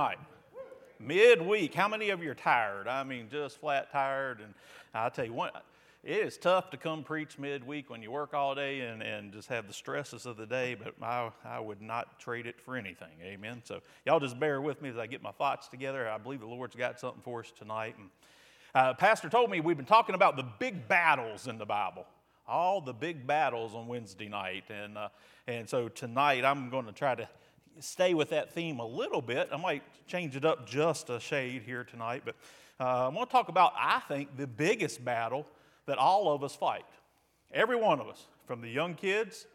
Right. Midweek, how many of you are tired? I mean, just flat tired. And I tell you what, it is tough to come preach midweek when you work all day and, and just have the stresses of the day, but I, I would not trade it for anything. Amen. So, y'all just bear with me as I get my thoughts together. I believe the Lord's got something for us tonight. And uh, Pastor told me we've been talking about the big battles in the Bible, all the big battles on Wednesday night. And, uh, and so tonight I'm going to try to stay with that theme a little bit. I might change it up just a shade here tonight, but uh, I want to talk about, I think, the biggest battle that all of us fight. Every one of us, from the young kids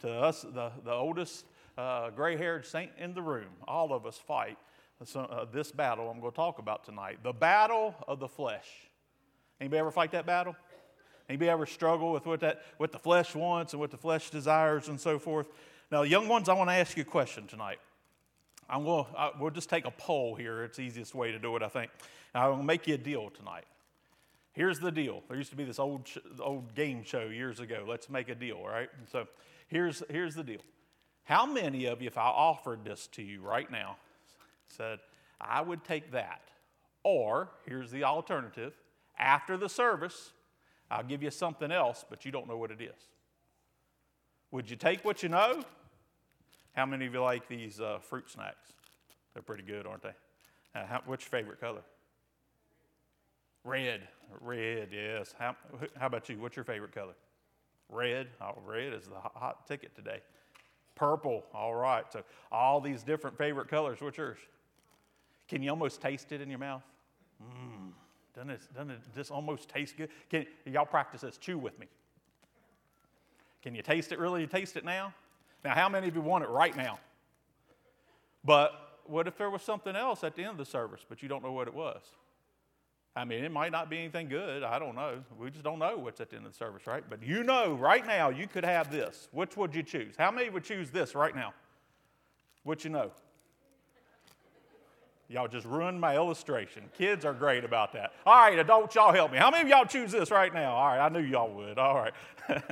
to us, the, the oldest uh, gray haired saint in the room, all of us fight uh, this battle I'm going to talk about tonight the battle of the flesh. Anybody ever fight that battle? Anybody ever struggle with what, that, what the flesh wants and what the flesh desires and so forth? Now, young ones, I want to ask you a question tonight. I'm going to, I, we'll just take a poll here. It's the easiest way to do it, I think. I'm going to make you a deal tonight. Here's the deal. There used to be this old, old game show years ago. Let's make a deal, right? So here's, here's the deal. How many of you, if I offered this to you right now, said, I would take that? Or, here's the alternative after the service, I'll give you something else, but you don't know what it is. Would you take what you know how many of you like these uh, fruit snacks? They're pretty good, aren't they? How, what's your favorite color? Red. Red, yes. How, how about you? What's your favorite color? Red. Oh, red is the hot ticket today. Purple. All right. So, all these different favorite colors. What's yours? Can you almost taste it in your mouth? Mmm. Doesn't it, doesn't it just almost taste good? Can, y'all practice this. Chew with me. Can you taste it really? You taste it now? Now, how many of you want it right now? But what if there was something else at the end of the service, but you don't know what it was? I mean, it might not be anything good. I don't know. We just don't know what's at the end of the service, right? But you know right now you could have this. Which would you choose? How many would choose this right now? What you know? Y'all just ruined my illustration. Kids are great about that. All right, adults, y'all help me. How many of y'all choose this right now? All right, I knew y'all would. All right.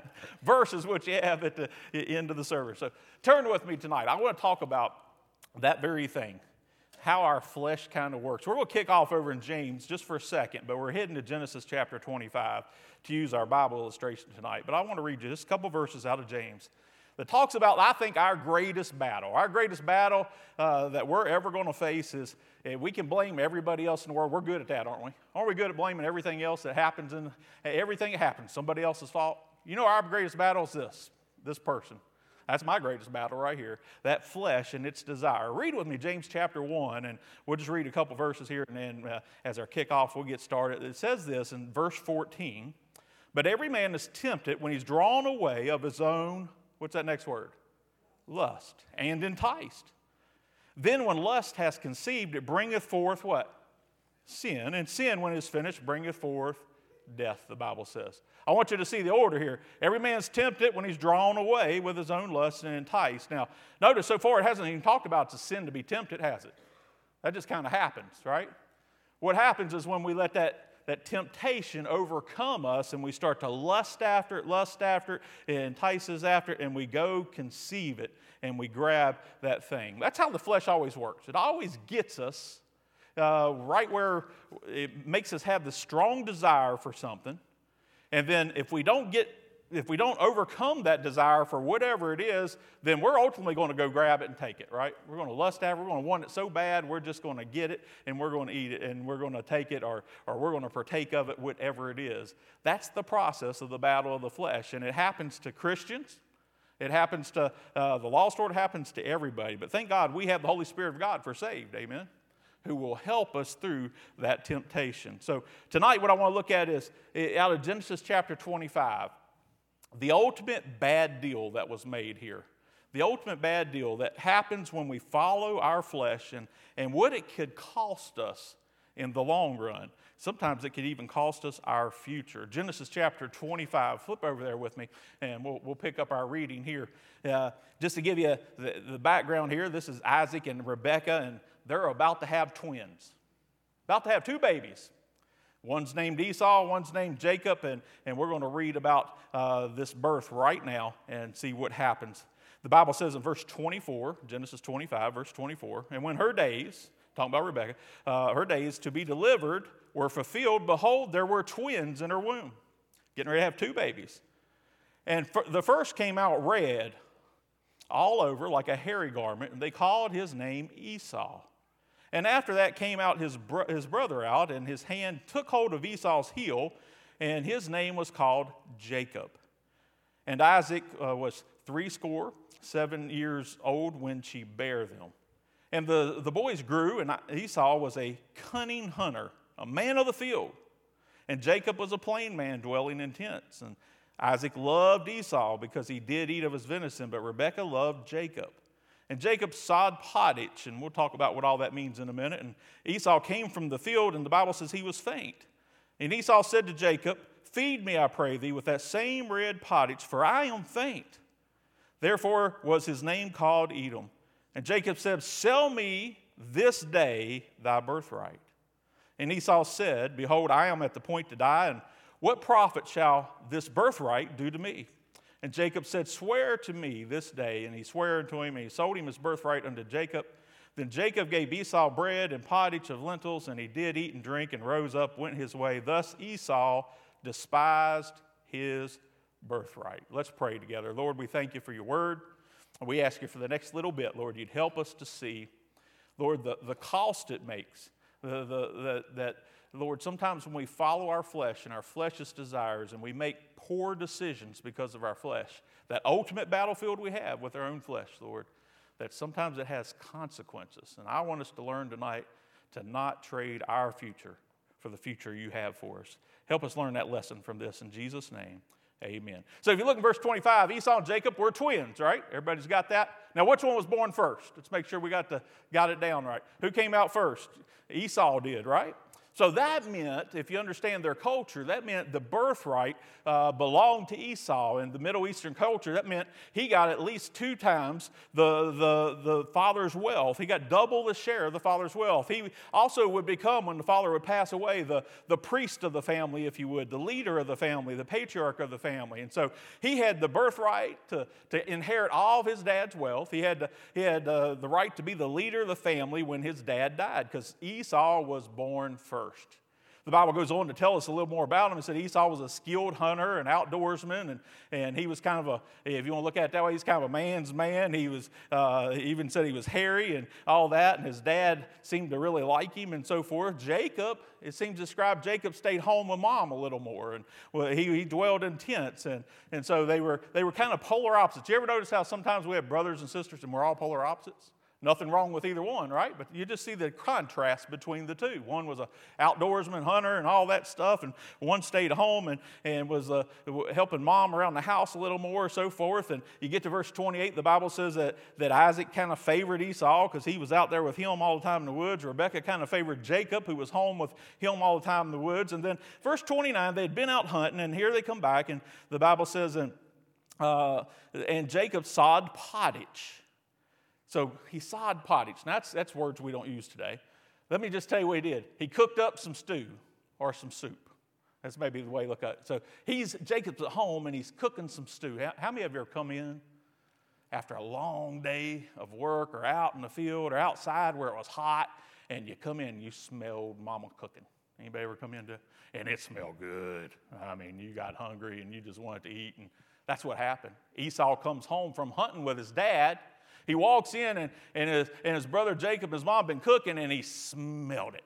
Verses what you have at the end of the service. So turn with me tonight. I want to talk about that very thing, how our flesh kind of works. We're going to kick off over in James just for a second, but we're heading to Genesis chapter 25 to use our Bible illustration tonight. But I want to read you just a couple verses out of James that talks about, I think, our greatest battle. Our greatest battle uh, that we're ever going to face is we can blame everybody else in the world. We're good at that, aren't we? Aren't we good at blaming everything else that happens and everything that happens, somebody else's fault? You know, our greatest battle is this this person. That's my greatest battle right here. That flesh and its desire. Read with me James chapter 1, and we'll just read a couple verses here, and then uh, as our kickoff, we'll get started. It says this in verse 14 But every man is tempted when he's drawn away of his own What's that next word? Lust. And enticed. Then, when lust has conceived, it bringeth forth what? Sin. And sin, when it is finished, bringeth forth death, the Bible says. I want you to see the order here. Every man's tempted when he's drawn away with his own lust and enticed. Now, notice so far it hasn't even talked about a sin to be tempted, has it? That just kind of happens, right? What happens is when we let that that temptation overcome us and we start to lust after it, lust after it, it entices after it, and we go conceive it and we grab that thing. That's how the flesh always works. It always gets us uh, right where it makes us have the strong desire for something. And then if we don't get if we don't overcome that desire for whatever it is, then we're ultimately going to go grab it and take it, right? We're going to lust after, it. we're going to want it so bad, we're just going to get it and we're going to eat it and we're going to take it or, or we're going to partake of it, whatever it is. That's the process of the battle of the flesh. And it happens to Christians, it happens to uh, the lost world, it happens to everybody. But thank God we have the Holy Spirit of God for saved, amen? Who will help us through that temptation. So, tonight, what I want to look at is out of Genesis chapter 25 the ultimate bad deal that was made here. The ultimate bad deal that happens when we follow our flesh and, and what it could cost us in the long run. Sometimes it could even cost us our future. Genesis chapter 25, flip over there with me, and we'll, we'll pick up our reading here. Uh, just to give you the, the background here, this is Isaac and Rebekah, and they're about to have twins, about to have two babies. One's named Esau, one's named Jacob, and, and we're going to read about uh, this birth right now and see what happens. The Bible says in verse 24, Genesis 25, verse 24, and when her days, talking about Rebecca, uh, her days to be delivered were fulfilled. Behold, there were twins in her womb, getting ready to have two babies. And the first came out red all over like a hairy garment, and they called his name Esau. And after that came out his, bro- his brother out, and his hand took hold of Esau's heel, and his name was called Jacob. And Isaac uh, was threescore, seven years old when she bare them. And the, the boys grew, and Esau was a cunning hunter, a man of the field. And Jacob was a plain man dwelling in tents. And Isaac loved Esau because he did eat of his venison, but Rebekah loved Jacob. And Jacob sod pottage, and we'll talk about what all that means in a minute. And Esau came from the field, and the Bible says he was faint. And Esau said to Jacob, Feed me, I pray thee, with that same red pottage, for I am faint. Therefore was his name called Edom. And Jacob said, Sell me this day thy birthright. And Esau said, Behold, I am at the point to die, and what profit shall this birthright do to me? And Jacob said, Swear to me this day. And he swore unto him, and he sold him his birthright unto Jacob. Then Jacob gave Esau bread and pottage of lentils, and he did eat and drink, and rose up, went his way. Thus Esau despised his birthright. Let's pray together. Lord, we thank you for your word. And we ask you for the next little bit, Lord, you'd help us to see, Lord, the, the cost it makes, the, the, the, that Lord, sometimes when we follow our flesh and our flesh's desires and we make poor decisions because of our flesh, that ultimate battlefield we have with our own flesh, Lord, that sometimes it has consequences. And I want us to learn tonight to not trade our future for the future you have for us. Help us learn that lesson from this in Jesus' name. Amen. So if you look in verse 25, Esau and Jacob were twins, right? Everybody's got that? Now, which one was born first? Let's make sure we got, the, got it down right. Who came out first? Esau did, right? So that meant, if you understand their culture, that meant the birthright uh, belonged to Esau. In the Middle Eastern culture, that meant he got at least two times the, the, the father's wealth. He got double the share of the father's wealth. He also would become, when the father would pass away, the, the priest of the family, if you would, the leader of the family, the patriarch of the family. And so he had the birthright to, to inherit all of his dad's wealth. He had, he had uh, the right to be the leader of the family when his dad died because Esau was born first first. The Bible goes on to tell us a little more about him. It said Esau was a skilled hunter and outdoorsman, and, and he was kind of a, if you want to look at it that way, he's kind of a man's man. He was, uh, even said he was hairy and all that, and his dad seemed to really like him and so forth. Jacob, it seems to describe Jacob stayed home with mom a little more, and well, he, he dwelled in tents, and, and so they were, they were kind of polar opposites. You ever notice how sometimes we have brothers and sisters and we're all polar opposites? Nothing wrong with either one, right? But you just see the contrast between the two. One was an outdoorsman, hunter, and all that stuff, and one stayed home and, and was uh, helping mom around the house a little more, so forth. And you get to verse 28, the Bible says that, that Isaac kind of favored Esau because he was out there with him all the time in the woods. Rebecca kind of favored Jacob, who was home with him all the time in the woods. And then verse 29, they had been out hunting, and here they come back, and the Bible says, and, uh, and Jacob sod pottage. So he sod pottage. Now that's, that's words we don't use today. Let me just tell you what he did. He cooked up some stew or some soup. That's maybe the way to look at it. So he's Jacob's at home and he's cooking some stew. How, how many of you ever come in after a long day of work or out in the field or outside where it was hot and you come in and you smelled mama cooking? Anybody ever come in to, and it smelled good. I mean, you got hungry and you just wanted to eat, and that's what happened. Esau comes home from hunting with his dad, he walks in, and, and, his, and his brother Jacob, his mom, been cooking, and he smelled it.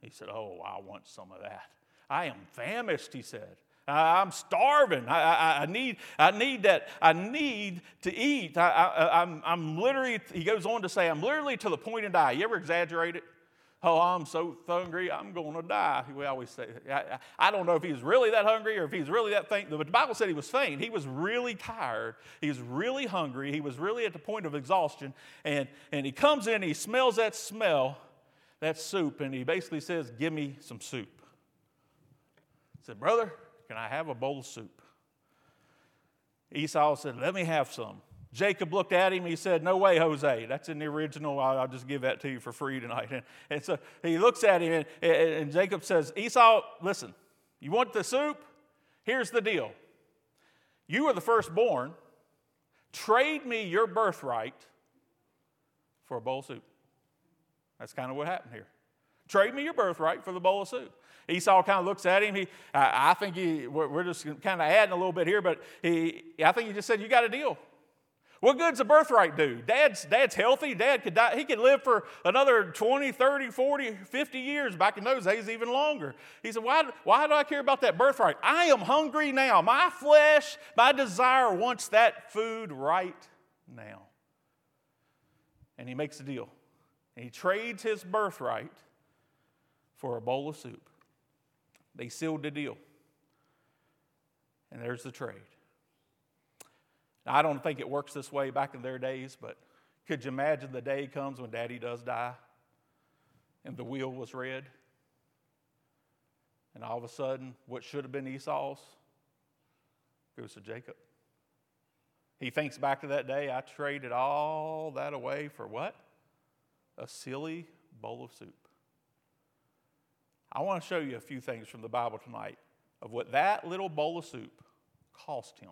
He said, Oh, I want some of that. I am famished, he said. I'm starving. I, I, I, need, I need that. I need to eat. I, I, I'm, I'm literally, he goes on to say, I'm literally to the point of die. You ever exaggerate it? Oh, I'm so hungry, I'm going to die. We always say, I, I, don't know if he's really that hungry or if he's really that faint, but the Bible said he was faint. He was really tired. He was really hungry. He was really at the point of exhaustion. And, and he comes in, he smells that smell, that soup, and he basically says, Give me some soup. He said, Brother, can I have a bowl of soup? Esau said, Let me have some. Jacob looked at him. He said, No way, Jose. That's in the original. I'll, just give that to you for free tonight. And, and so he looks at him, and, and Jacob says, Esau, listen, you want the soup? Here's the deal. You are the firstborn. Trade me your birthright for a bowl of soup. That's kind of what happened here. Trade me your birthright for the bowl of soup. Esau kind of looks at him. He, I, I think he, we're, we're just kind of adding a little bit here, but he, I think he just said, You got a deal. What good's a birthright do? Dad's, dad's healthy. Dad could die. He could live for another 20, 30, 40, 50 years. Back in those days, even longer. He said, why, why do I care about that birthright? I am hungry now. My flesh, my desire wants that food right now. And he makes a deal. And he trades his birthright for a bowl of soup. They sealed the deal. And there's the trade. I don't think it works this way back in their days, but could you imagine the day comes when daddy does die and the wheel was red? And all of a sudden, what should have been Esau's goes to Jacob. He thinks back to that day, I traded all that away for what? A silly bowl of soup. I want to show you a few things from the Bible tonight of what that little bowl of soup cost him.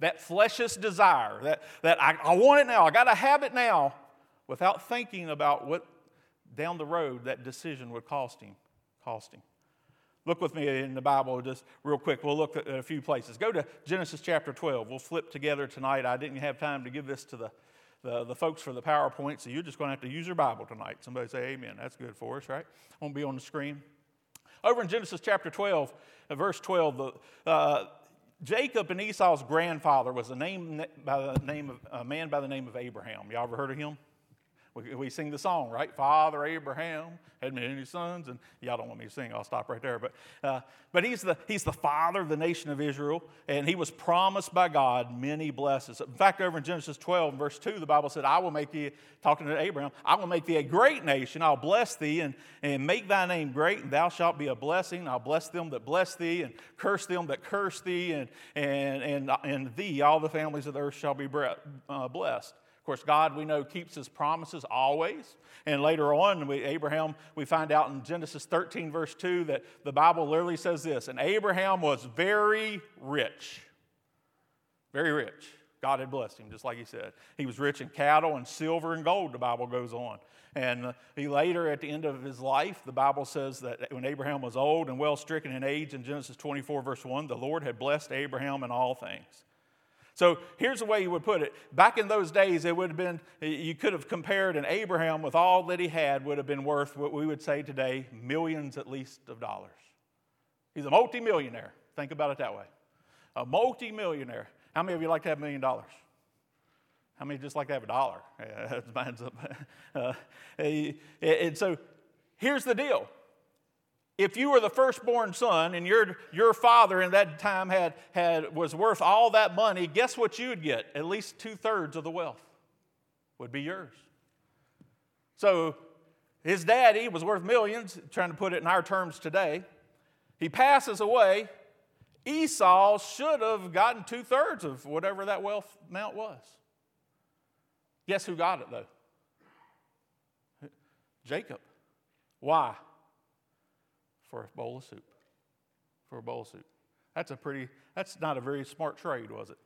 That flesh's desire, that, that I, I want it now, I got to have it now, without thinking about what down the road that decision would cost him. Cost him. Look with me in the Bible just real quick. We'll look at a few places. Go to Genesis chapter 12. We'll flip together tonight. I didn't have time to give this to the, the, the folks for the PowerPoint, so you're just going to have to use your Bible tonight. Somebody say amen. That's good for us, right? Won't be on the screen. Over in Genesis chapter 12, uh, verse 12, the, uh, Jacob and Esau's grandfather was a name by the name of a man by the name of Abraham. Y'all ever heard of him? We, we sing the song, right? Father Abraham had many sons, and y'all don't want me to sing, I'll stop right there. But, uh, but he's, the, he's the father of the nation of Israel, and he was promised by God many blessings. In fact, over in Genesis 12, verse 2, the Bible said, I will make thee, talking to Abraham, I will make thee a great nation. I'll bless thee and, and make thy name great, and thou shalt be a blessing. I'll bless them that bless thee, and curse them that curse thee, and, and, and, and thee, all the families of the earth shall be uh, blessed. Of course, God, we know, keeps his promises always. And later on, we, Abraham, we find out in Genesis 13, verse 2, that the Bible literally says this And Abraham was very rich. Very rich. God had blessed him, just like he said. He was rich in cattle and silver and gold, the Bible goes on. And he later, at the end of his life, the Bible says that when Abraham was old and well stricken in age, in Genesis 24, verse 1, the Lord had blessed Abraham in all things. So here's the way you would put it. Back in those days, it would have been, you could have compared an Abraham with all that he had would have been worth what we would say today, millions at least of dollars. He's a multimillionaire. Think about it that way. A multimillionaire. How many of you like to have a million dollars? How many just like to have a dollar? Yeah, mine's up. Uh, and so here's the deal if you were the firstborn son and your, your father in that time had, had, was worth all that money, guess what you would get? At least two thirds of the wealth would be yours. So his daddy was worth millions, trying to put it in our terms today. He passes away. Esau should have gotten two thirds of whatever that wealth amount was. Guess who got it though? Jacob. Why? For a bowl of soup. For a bowl of soup. That's a pretty, that's not a very smart trade, was it?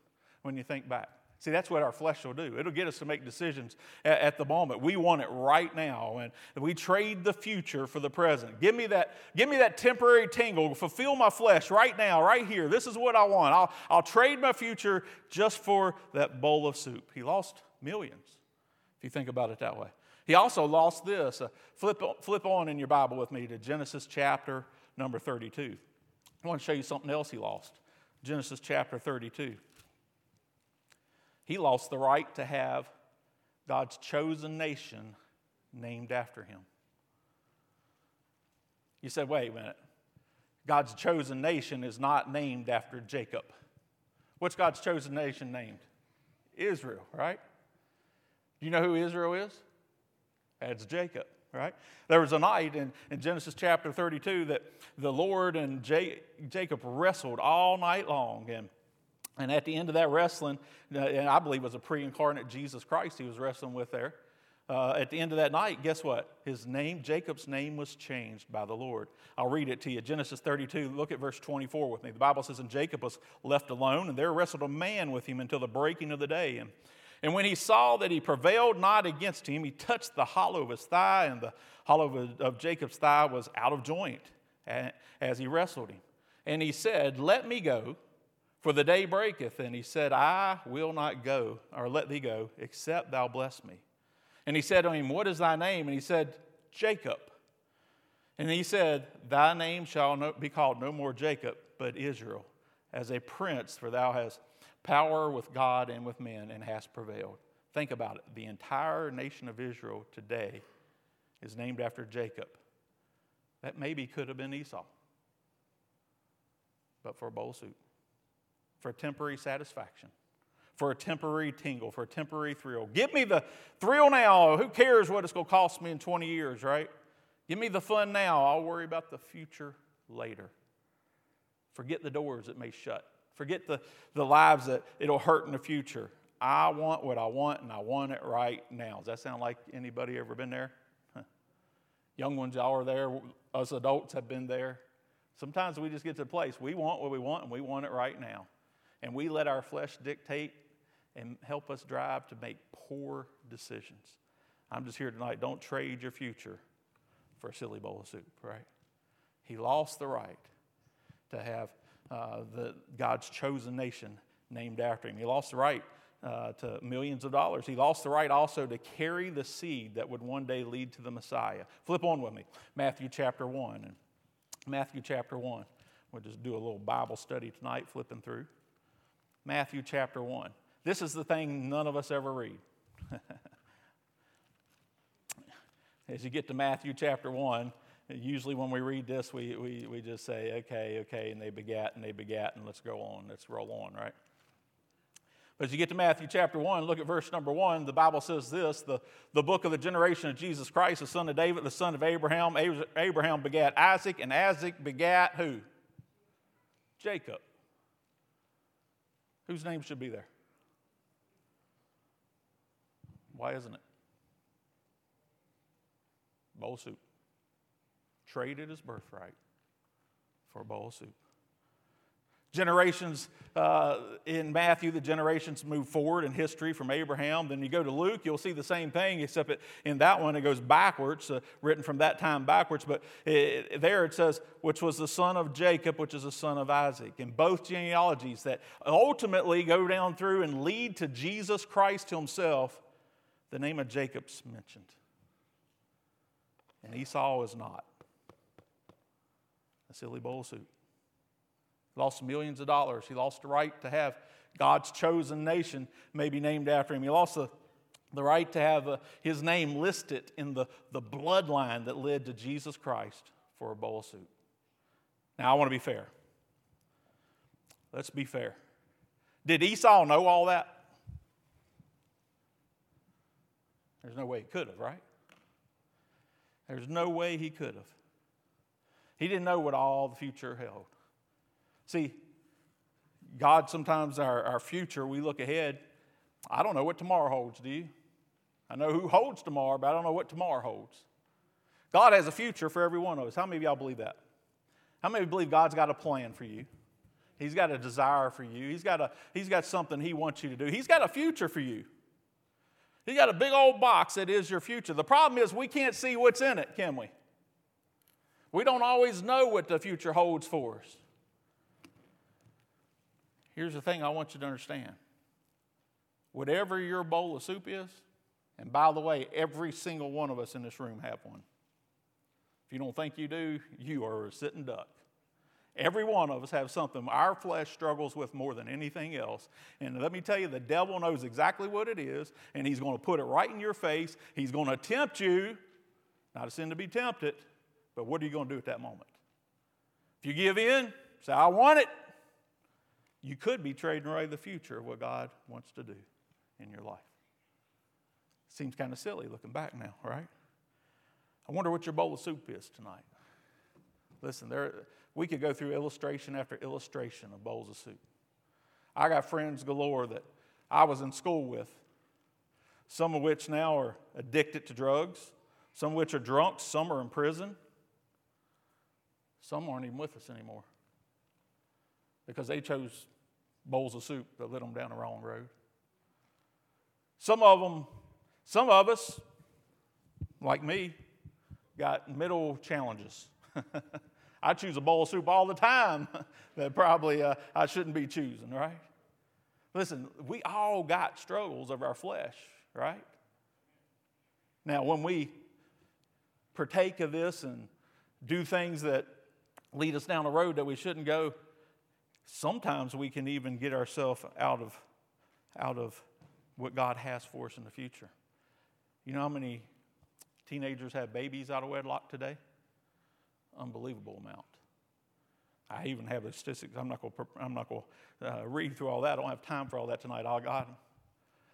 When you think back. See, that's what our flesh will do. It'll get us to make decisions at, at, the moment. We want it right now, and we trade the future for the present. Give me that, give me that temporary tingle. Fulfill my flesh right now, right here. This is what I want. I'll, I'll trade my future just for that bowl of soup. He lost millions, if you think about it that way. He also lost this. Uh, flip, flip on in your Bible with me to Genesis chapter number 32. I want to show you something else he lost. Genesis chapter 32. He lost the right to have God's chosen nation named after him. You said, wait a minute. God's chosen nation is not named after Jacob. What's God's chosen nation named? Israel, right? Do you know who Israel is? That's Jacob, right? There was a night in, in Genesis chapter 32 that the Lord and J- Jacob wrestled all night long. And, and at the end of that wrestling, uh, and I believe it was a pre incarnate Jesus Christ he was wrestling with there. Uh, at the end of that night, guess what? His name, Jacob's name, was changed by the Lord. I'll read it to you. Genesis 32, look at verse 24 with me. The Bible says, And Jacob was left alone, and there wrestled a man with him until the breaking of the day. And And when he saw that he prevailed not against him, he touched the hollow of his thigh, and the hollow of Jacob's thigh was out of joint as he wrestled him. And he said, Let me go, for the day breaketh. And he said, I will not go, or let thee go, except thou bless me. And he said to him, What is thy name? And he said, Jacob. And he said, Thy name shall be called no more Jacob, but Israel, as a prince, for thou hast power with God and with men, and has prevailed. Think about it. The entire nation of Israel today is named after Jacob. That maybe could have been Esau, but for a bowl suit, for a temporary satisfaction, for a temporary tingle, for a temporary thrill. Give me the thrill now. Who cares what it's going to cost me in 20 years, right? Give me the fun now. I'll worry about the future later. Forget the doors that may shut. Forget the, the lives that it'll hurt in the future. I want what I want and I want it right now. Does that sound like anybody ever been there? Young ones, y'all are there. Us adults have been there. Sometimes we just get to a place we want what we want and we want it right now. And we let our flesh dictate and help us drive to make poor decisions. I'm just here tonight. Don't trade your future for a silly bowl of soup, right? He lost the right to have uh, the, God's chosen nation named after him. He lost the right uh, to millions of dollars. He lost the right also to carry the seed that would one day lead to the Messiah. Flip on with me, Matthew chapter 1. And Matthew chapter 1. We'll just do a little Bible study tonight, flipping through. Matthew chapter 1. This is the thing none of us ever read. As you get to Matthew chapter 1, usually when we read this, we, we, we just say, okay, okay, and they begat and they begat, and let's go on, let's roll on, right? But as you get to Matthew chapter 1, look at verse number 1. The Bible says this the, the book of the generation of Jesus Christ, the son of David, the son of Abraham. Abraham begat Isaac, and Isaac begat who? Jacob. Whose name should be there? Why isn't it? Bowl soup traded his birthright for a bowl of soup. Generations uh, in Matthew, the generations move forward in history from Abraham. Then you go to Luke, you'll see the same thing, except it, in that one it goes backwards, uh, written from that time backwards. But it, there it says, which was the son of Jacob, which is the son of Isaac. In both genealogies that ultimately go down through and lead to Jesus Christ himself, the name of Jacob's mentioned. And Esau is not a silly bowl soup. He lost millions of dollars. He lost the right to have God's chosen nation maybe named after him. He lost the, the right to have uh, his name listed in the, the bloodline that led to Jesus Christ for a bowl soup. Now, I want to be fair. Let's be fair. Did Esau know all that? There's no way he could have, right? There's no way he could have. He didn't know what all the future held. See, God, sometimes our, our future, we look ahead. I don't know what tomorrow holds, do you? I know who holds tomorrow, but I don't know what tomorrow holds. God has a future for every one of us. How many of y'all believe that? How many believe God's got a plan for you? He's got a desire for you. He's got, a, he's got something He wants you to do. He's got a future for you. He's got a big old box that is your future. The problem is we can't see what's in it, can we? We don't always know what the future holds for us. Here's the thing I want you to understand whatever your bowl of soup is, and by the way, every single one of us in this room have one. If you don't think you do, you are a sitting duck. Every one of us have something our flesh struggles with more than anything else. And let me tell you, the devil knows exactly what it is, and he's going to put it right in your face. He's going to tempt you, not a sin to be tempted, but what are you going to do at that moment? If you give in, say, I want it, you could be trading away the future of what God wants to do in your life. Seems kind of silly looking back now, right? I wonder what your bowl of soup is tonight. Listen, there, we could go through illustration after illustration of bowls of soup. I got friends galore that I was in school with, some of which now are addicted to drugs, some of which are drunk, some are in prison. Some aren't even with us anymore because they chose bowls of soup that led them down the wrong road. Some of them, some of us, like me, got middle challenges. I choose a bowl of soup all the time that probably uh, I shouldn't be choosing, right? Listen, we all got struggles of our flesh, right? Now, when we partake of this and do things that lead us down a road that we shouldn't go, sometimes we can even get ourselves out of, out of what God has for us in the future. You know how many teenagers have babies out of wedlock today? Unbelievable amount. I even have the statistics. I'm not going to, uh, read through all that. I don't have time for all that tonight. Got them.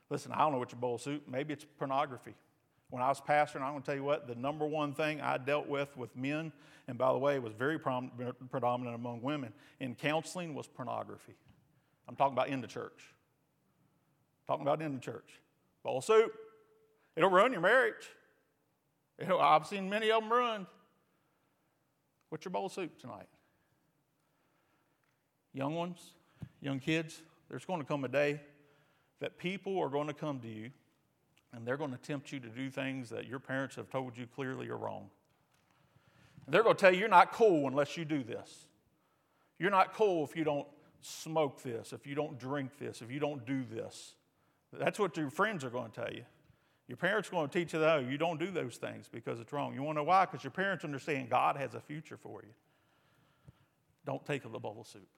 Listen, I don't know what your bowl soup. Maybe it's pornography. When I was pastoring, I'm going to tell you what, the number one thing I dealt with with men, and by the way, it was very prom- predominant among women, in counseling was pornography. I'm talking about in the church. talking about in the church. Bowl of soup. It'll ruin your marriage. It'll, I've seen many of them ruined. What's your bowl of soup tonight? Young ones, young kids, there's going to come a day that people are going to come to you and they're going to tempt you to do things that your parents have told you clearly are wrong. They're going to tell you you're not cool unless you do this. You're not cool if you don't smoke this, if you don't drink this, if you don't do this. That's what your friends are going to tell you. Your parents are going to teach you that oh, you don't do those things because it's wrong. You want to know why? Because your parents understand God has a future for you. Don't take the bowl of soup.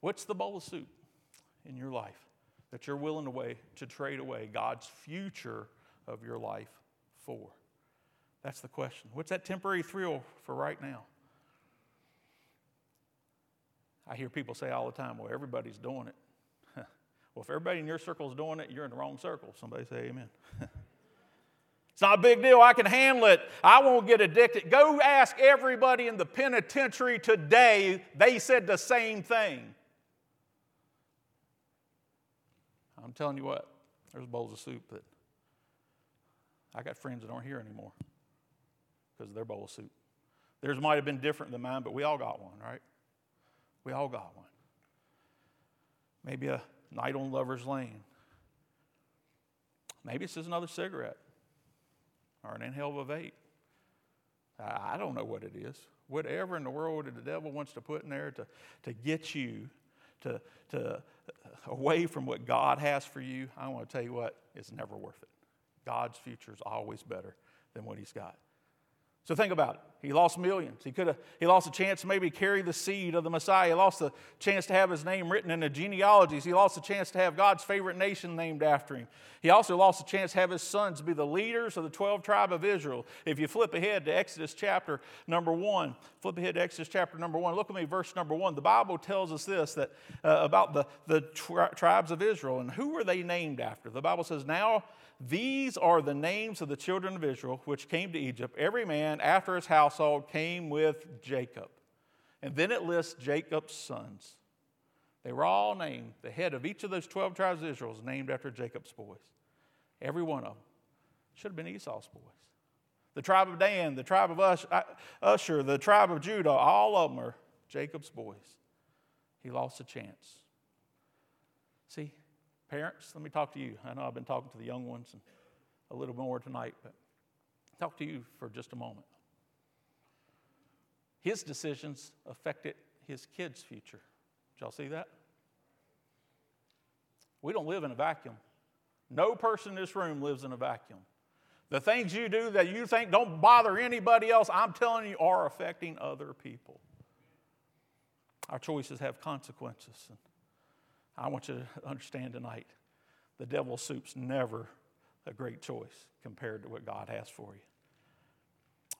What's the bowl of soup in your life that you're willing to, to trade away God's future of your life for? That's the question. What's that temporary thrill for right now? I hear people say all the time, well, everybody's doing it. well, if everybody in your circle is doing it, you're in the wrong circle. Somebody say amen. It's not a big deal. I can handle it. I won't get addicted. Go ask everybody in the penitentiary today. They said the same thing. I'm telling you what, there's bowls of soup that I got friends that aren't here anymore because of their bowl of soup. Theirs might have been different than mine, but we all got one, right? We all got one. Maybe a night on Lover's Lane. Maybe it's just another cigarette or an inhale of a vape. I don't know what it is. Whatever in the world the devil wants to put in there to, to get you to, to uh, away from what God has for you, I want to tell you what, it's never worth it. God's future is always better than what He's got. So think about it. He lost millions. He could have he lost a chance to maybe carry the seed of the Messiah. He lost the chance to have his name written in the genealogies. He lost the chance to have God's favorite nation named after him. He also lost the chance to have his sons be the leaders of the 12 tribe of Israel. If you flip ahead to Exodus chapter number 1, flip ahead to Exodus chapter number 1. Look at me verse number 1. The Bible tells us this that uh, about the the tri- tribes of Israel and who were they named after? The Bible says now these are the names of the children of Israel which came to Egypt. Every man after his household came with Jacob. And then it lists Jacob's sons. They were all named. The head of each of those 12 tribes of Israel is named after Jacob's boys. Every one of them. Should have been Esau's boys. The tribe of Dan, the tribe of Asher, uh, the tribe of Judah, all of them are Jacob's boys. He lost a chance. See, Parents, let me talk to you. I know I've been talking to the young ones and a little more tonight, but talk to you for just a moment. His decisions affected his kids' future. Did y'all see that? We don't live in a vacuum. No person in this room lives in a vacuum. The things you do that you think don't bother anybody else, I'm telling you, are affecting other people. Our choices have consequences. I want you to understand tonight the devil's soup's never a great choice compared to what God has for you.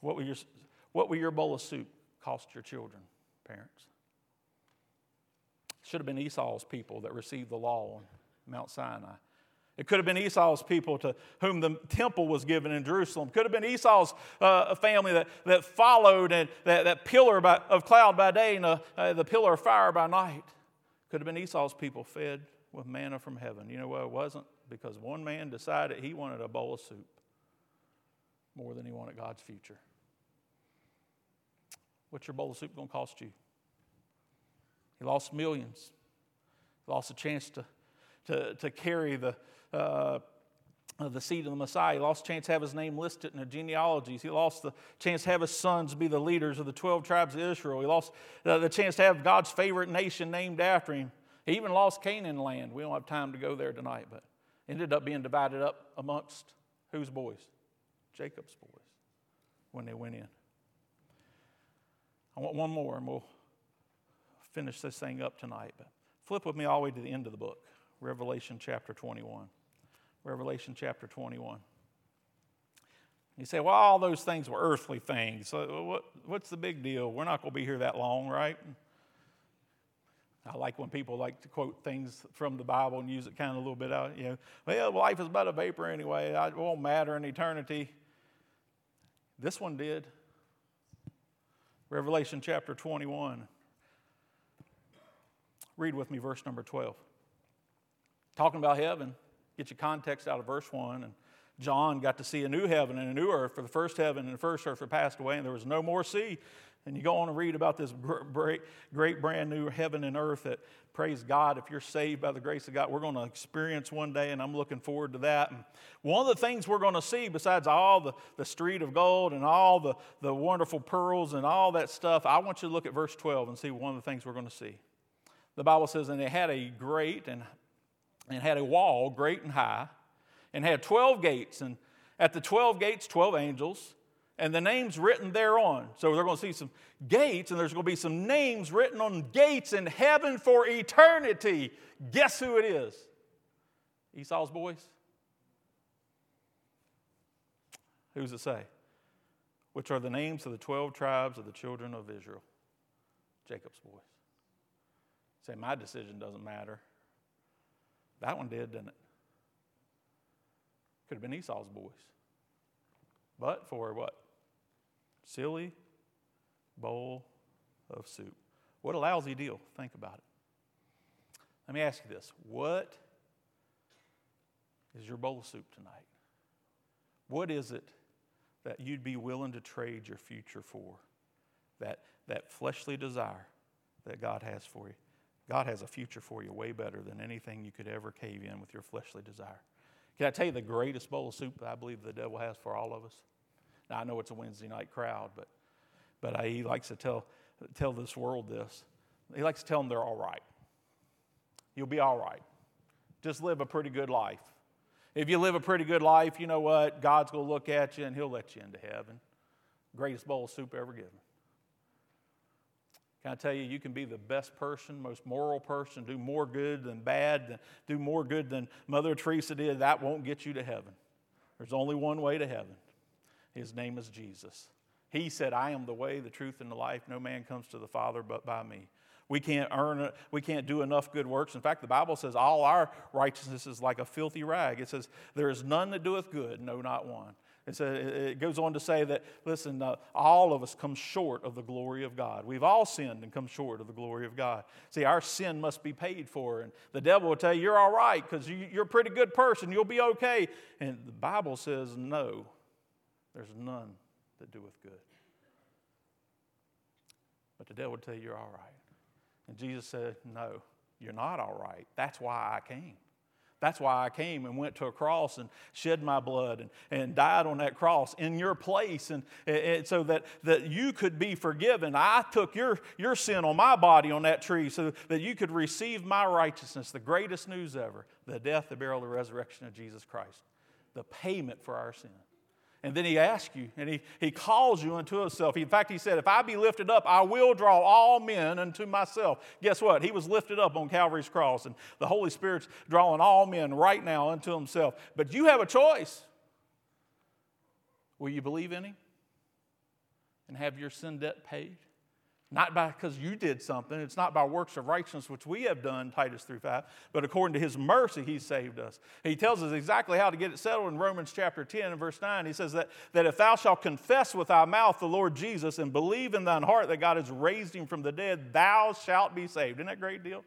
What will your, what will your bowl of soup cost your children, parents? It Should have been Esau's people that received the law on Mount Sinai. It could have been Esau's people to whom the temple was given in Jerusalem. Could have been Esau's uh, family that, that followed and that, that pillar by, of cloud by day and the, uh, the pillar of fire by night. Could have been Esau's people fed with manna from heaven. You know what it wasn't? Because one man decided he wanted a bowl of soup more than he wanted God's future. What's your bowl of soup going to cost you? He lost millions. He lost a chance to, to, to carry the, uh, the seed of the Messiah. He lost chance to have his name listed in the genealogies. He lost the chance to have his sons be the leaders of the 12 tribes of Israel. He lost uh, the chance to have God's favorite nation named after him. He even lost Canaan land. We don't have time to go there tonight, but ended up being divided up amongst whose boys? Jacob's boys when they went in. I want one more and we'll finish this thing up tonight. But flip with me all the way to the end of the book, Revelation chapter 21. Revelation chapter 21. You say, well, all those things were earthly things. So uh, what, what's the big deal? We're not going to be here that long, right? I like when people like to quote things from the Bible and use it kind of a little bit out. You know, well, life is but a vapor anyway. It won't matter in eternity. This one did. Revelation chapter 21. Read with me verse number 12. Talking about heaven, get your context out of verse 1. And John got to see a new heaven and a new earth, for the first heaven and the first earth had passed away, and there was no more sea. And you go on and read about this great, great brand new heaven and earth that, praise God, if you're saved by the grace of God, we're going to experience one day, and I'm looking forward to that. And one of the things we're going to see, besides all the, the street of gold and all the, the wonderful pearls and all that stuff, I want you to look at verse 12 and see one of the things we're going to see. The Bible says, and they had a great and, and had a wall great and high, and had 12 gates, and at the 12 gates, 12 angels and the names written thereon. So they're going to see some gates, and there's going to be some names written on gates in heaven for eternity. Guess who it is? Esau's boys? Who's it say? Which are the names of the 12 tribes of the children of Israel. Jacob's boys. Say, my decision doesn't matter. That one did, didn't it? Could have been Esau's boys. But for what? silly bowl of soup. What a lousy deal. Think about it. Let me ask you this what is your bowl of soup tonight? What is it that you'd be willing to trade your future for? That, that fleshly desire that God has for you. God has a future for you way better than anything you could ever cave in with your fleshly desire. Can I tell you the greatest bowl of soup I believe the devil has for all of us? Now, I know it's a Wednesday night crowd, but, but I, he likes to tell, tell this world this. He likes to tell them they're all right. You'll be all right. Just live a pretty good life. If you live a pretty good life, you know what? God's going to look at you and He'll let you into heaven. Greatest bowl of soup ever given. Can I tell you, you can be the best person, most moral person, do more good than bad, do more good than Mother Teresa did. That won't get you to heaven. There's only one way to heaven. His name is Jesus. He said, I am the way, the truth, and the life. No man comes to the Father but by me. We can't earn it. We can't do enough good works. In fact, the Bible says all our righteousness is like a filthy rag. It says, There is none that doeth good, no, not one. It, it goes on to say that, listen, uh, all of us come short of the glory of God. We've all sinned and come short of the glory of God. See, our sin must be paid for. And the devil will tell you, You're all right because you, you're a pretty good person. You'll be okay. And the Bible says, No. There's none that doeth good. But the devil will tell you you're all right. And Jesus said, No, you're not all right. That's why I came. That's why I came and went to a cross and shed my blood and, and died on that cross in your place and, and, so that, that you could be forgiven. I took your, your sin on my body on that tree so that you could receive my righteousness, the greatest news ever the death, the burial, the resurrection of Jesus Christ, the payment for our sin. And then he asks you, and he, he calls you unto himself. In fact, he said, If I be lifted up, I will draw all men unto myself. Guess what? He was lifted up on Calvary's cross, and the Holy Spirit's drawing all men right now unto himself. But you have a choice. Will you believe in him and have your sin debt paid? Not because you did something. It's not by works of righteousness which we have done, Titus 3 5, but according to his mercy, he saved us. He tells us exactly how to get it settled in Romans chapter 10 and verse 9. He says that, that if thou shalt confess with thy mouth the Lord Jesus and believe in thine heart that God has raised him from the dead, thou shalt be saved. Isn't that a great deal?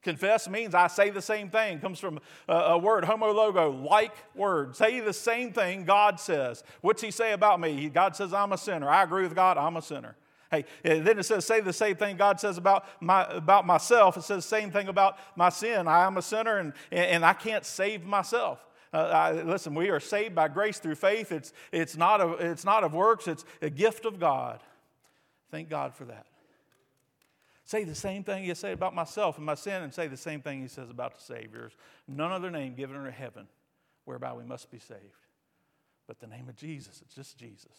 Confess means I say the same thing. Comes from a, a, word, homologo, like word. Say the same thing God says. What's He say about me? God says I'm a sinner. I agree with God, I'm a sinner. Hey, then it says, say the same thing God says about, my, about myself. It says the same thing about my sin. I am a sinner and, and I can't save myself. Uh, I, listen, we are saved by grace through faith. It's, it's, not of, it's not of works, it's a gift of God. Thank God for that. Say the same thing he said about myself and my sin, and say the same thing he says about the Savior's. None other name given under heaven whereby we must be saved. But the name of Jesus, it's just Jesus.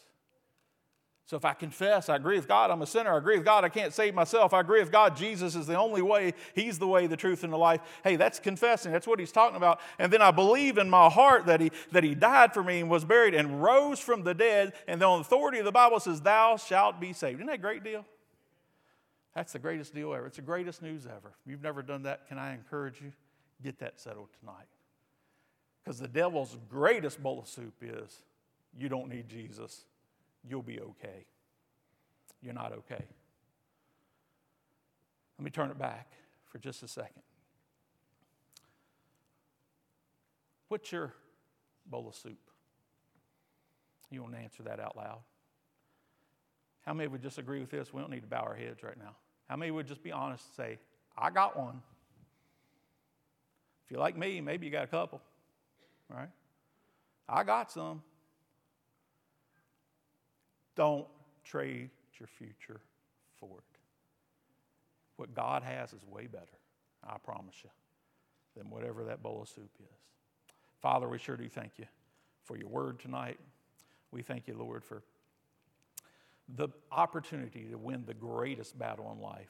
So if I confess, I agree with God, I'm a sinner, I agree with God, I can't save myself, I agree with God, Jesus is the only way, He's the way, the truth, and the life. Hey, that's confessing. That's what He's talking about. And then I believe in my heart that He, that he died for me and was buried and rose from the dead. And the authority of the Bible says, Thou shalt be saved. Isn't that a great deal? That's the greatest deal ever. It's the greatest news ever. If you've never done that, can I encourage you? Get that settled tonight. Because the devil's greatest bowl of soup is you don't need Jesus, you'll be okay. You're not okay. Let me turn it back for just a second. What's your bowl of soup? You want to answer that out loud? How many would just agree with this? We don't need to bow our heads right now. How many would just be honest and say, I got one? If you're like me, maybe you got a couple, right? I got some. Don't trade your future for it. What God has is way better, I promise you, than whatever that bowl of soup is. Father, we sure do thank you for your word tonight. We thank you, Lord, for the opportunity to win the greatest battle in life.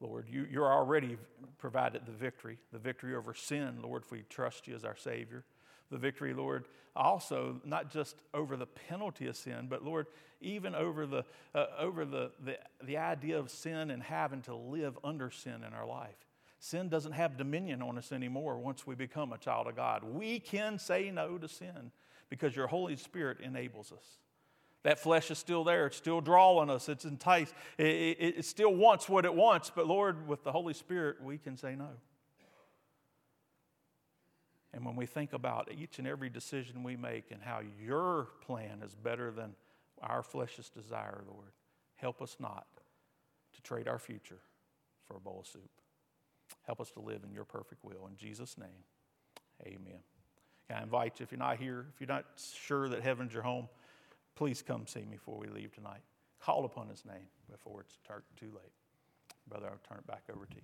Lord, you, you're already provided the victory, the victory over sin, Lord, if we trust you as our Savior. The victory, Lord, also not just over the penalty of sin, but Lord, even over the, uh, over the, the, the idea of sin and having to live under sin in our life. Sin doesn't have dominion on us anymore once we become a child of God. We can say no to sin because your Holy Spirit enables us. That flesh is still there. It's still drawing us. It's enticed. It, it, it, still wants what it wants. But Lord, with the Holy Spirit, we can say no. And when we think about each and every decision we make and how your plan is better than our flesh's desire, Lord, help us not to trade our future for a bowl of soup. Help us to live in your perfect will. In Jesus' name, amen. I invite you, if you're not here, if you're not sure that heaven's your home, please come see me before we leave tonight. Call upon his name before it's too late. Brother, I'll turn it back over to you.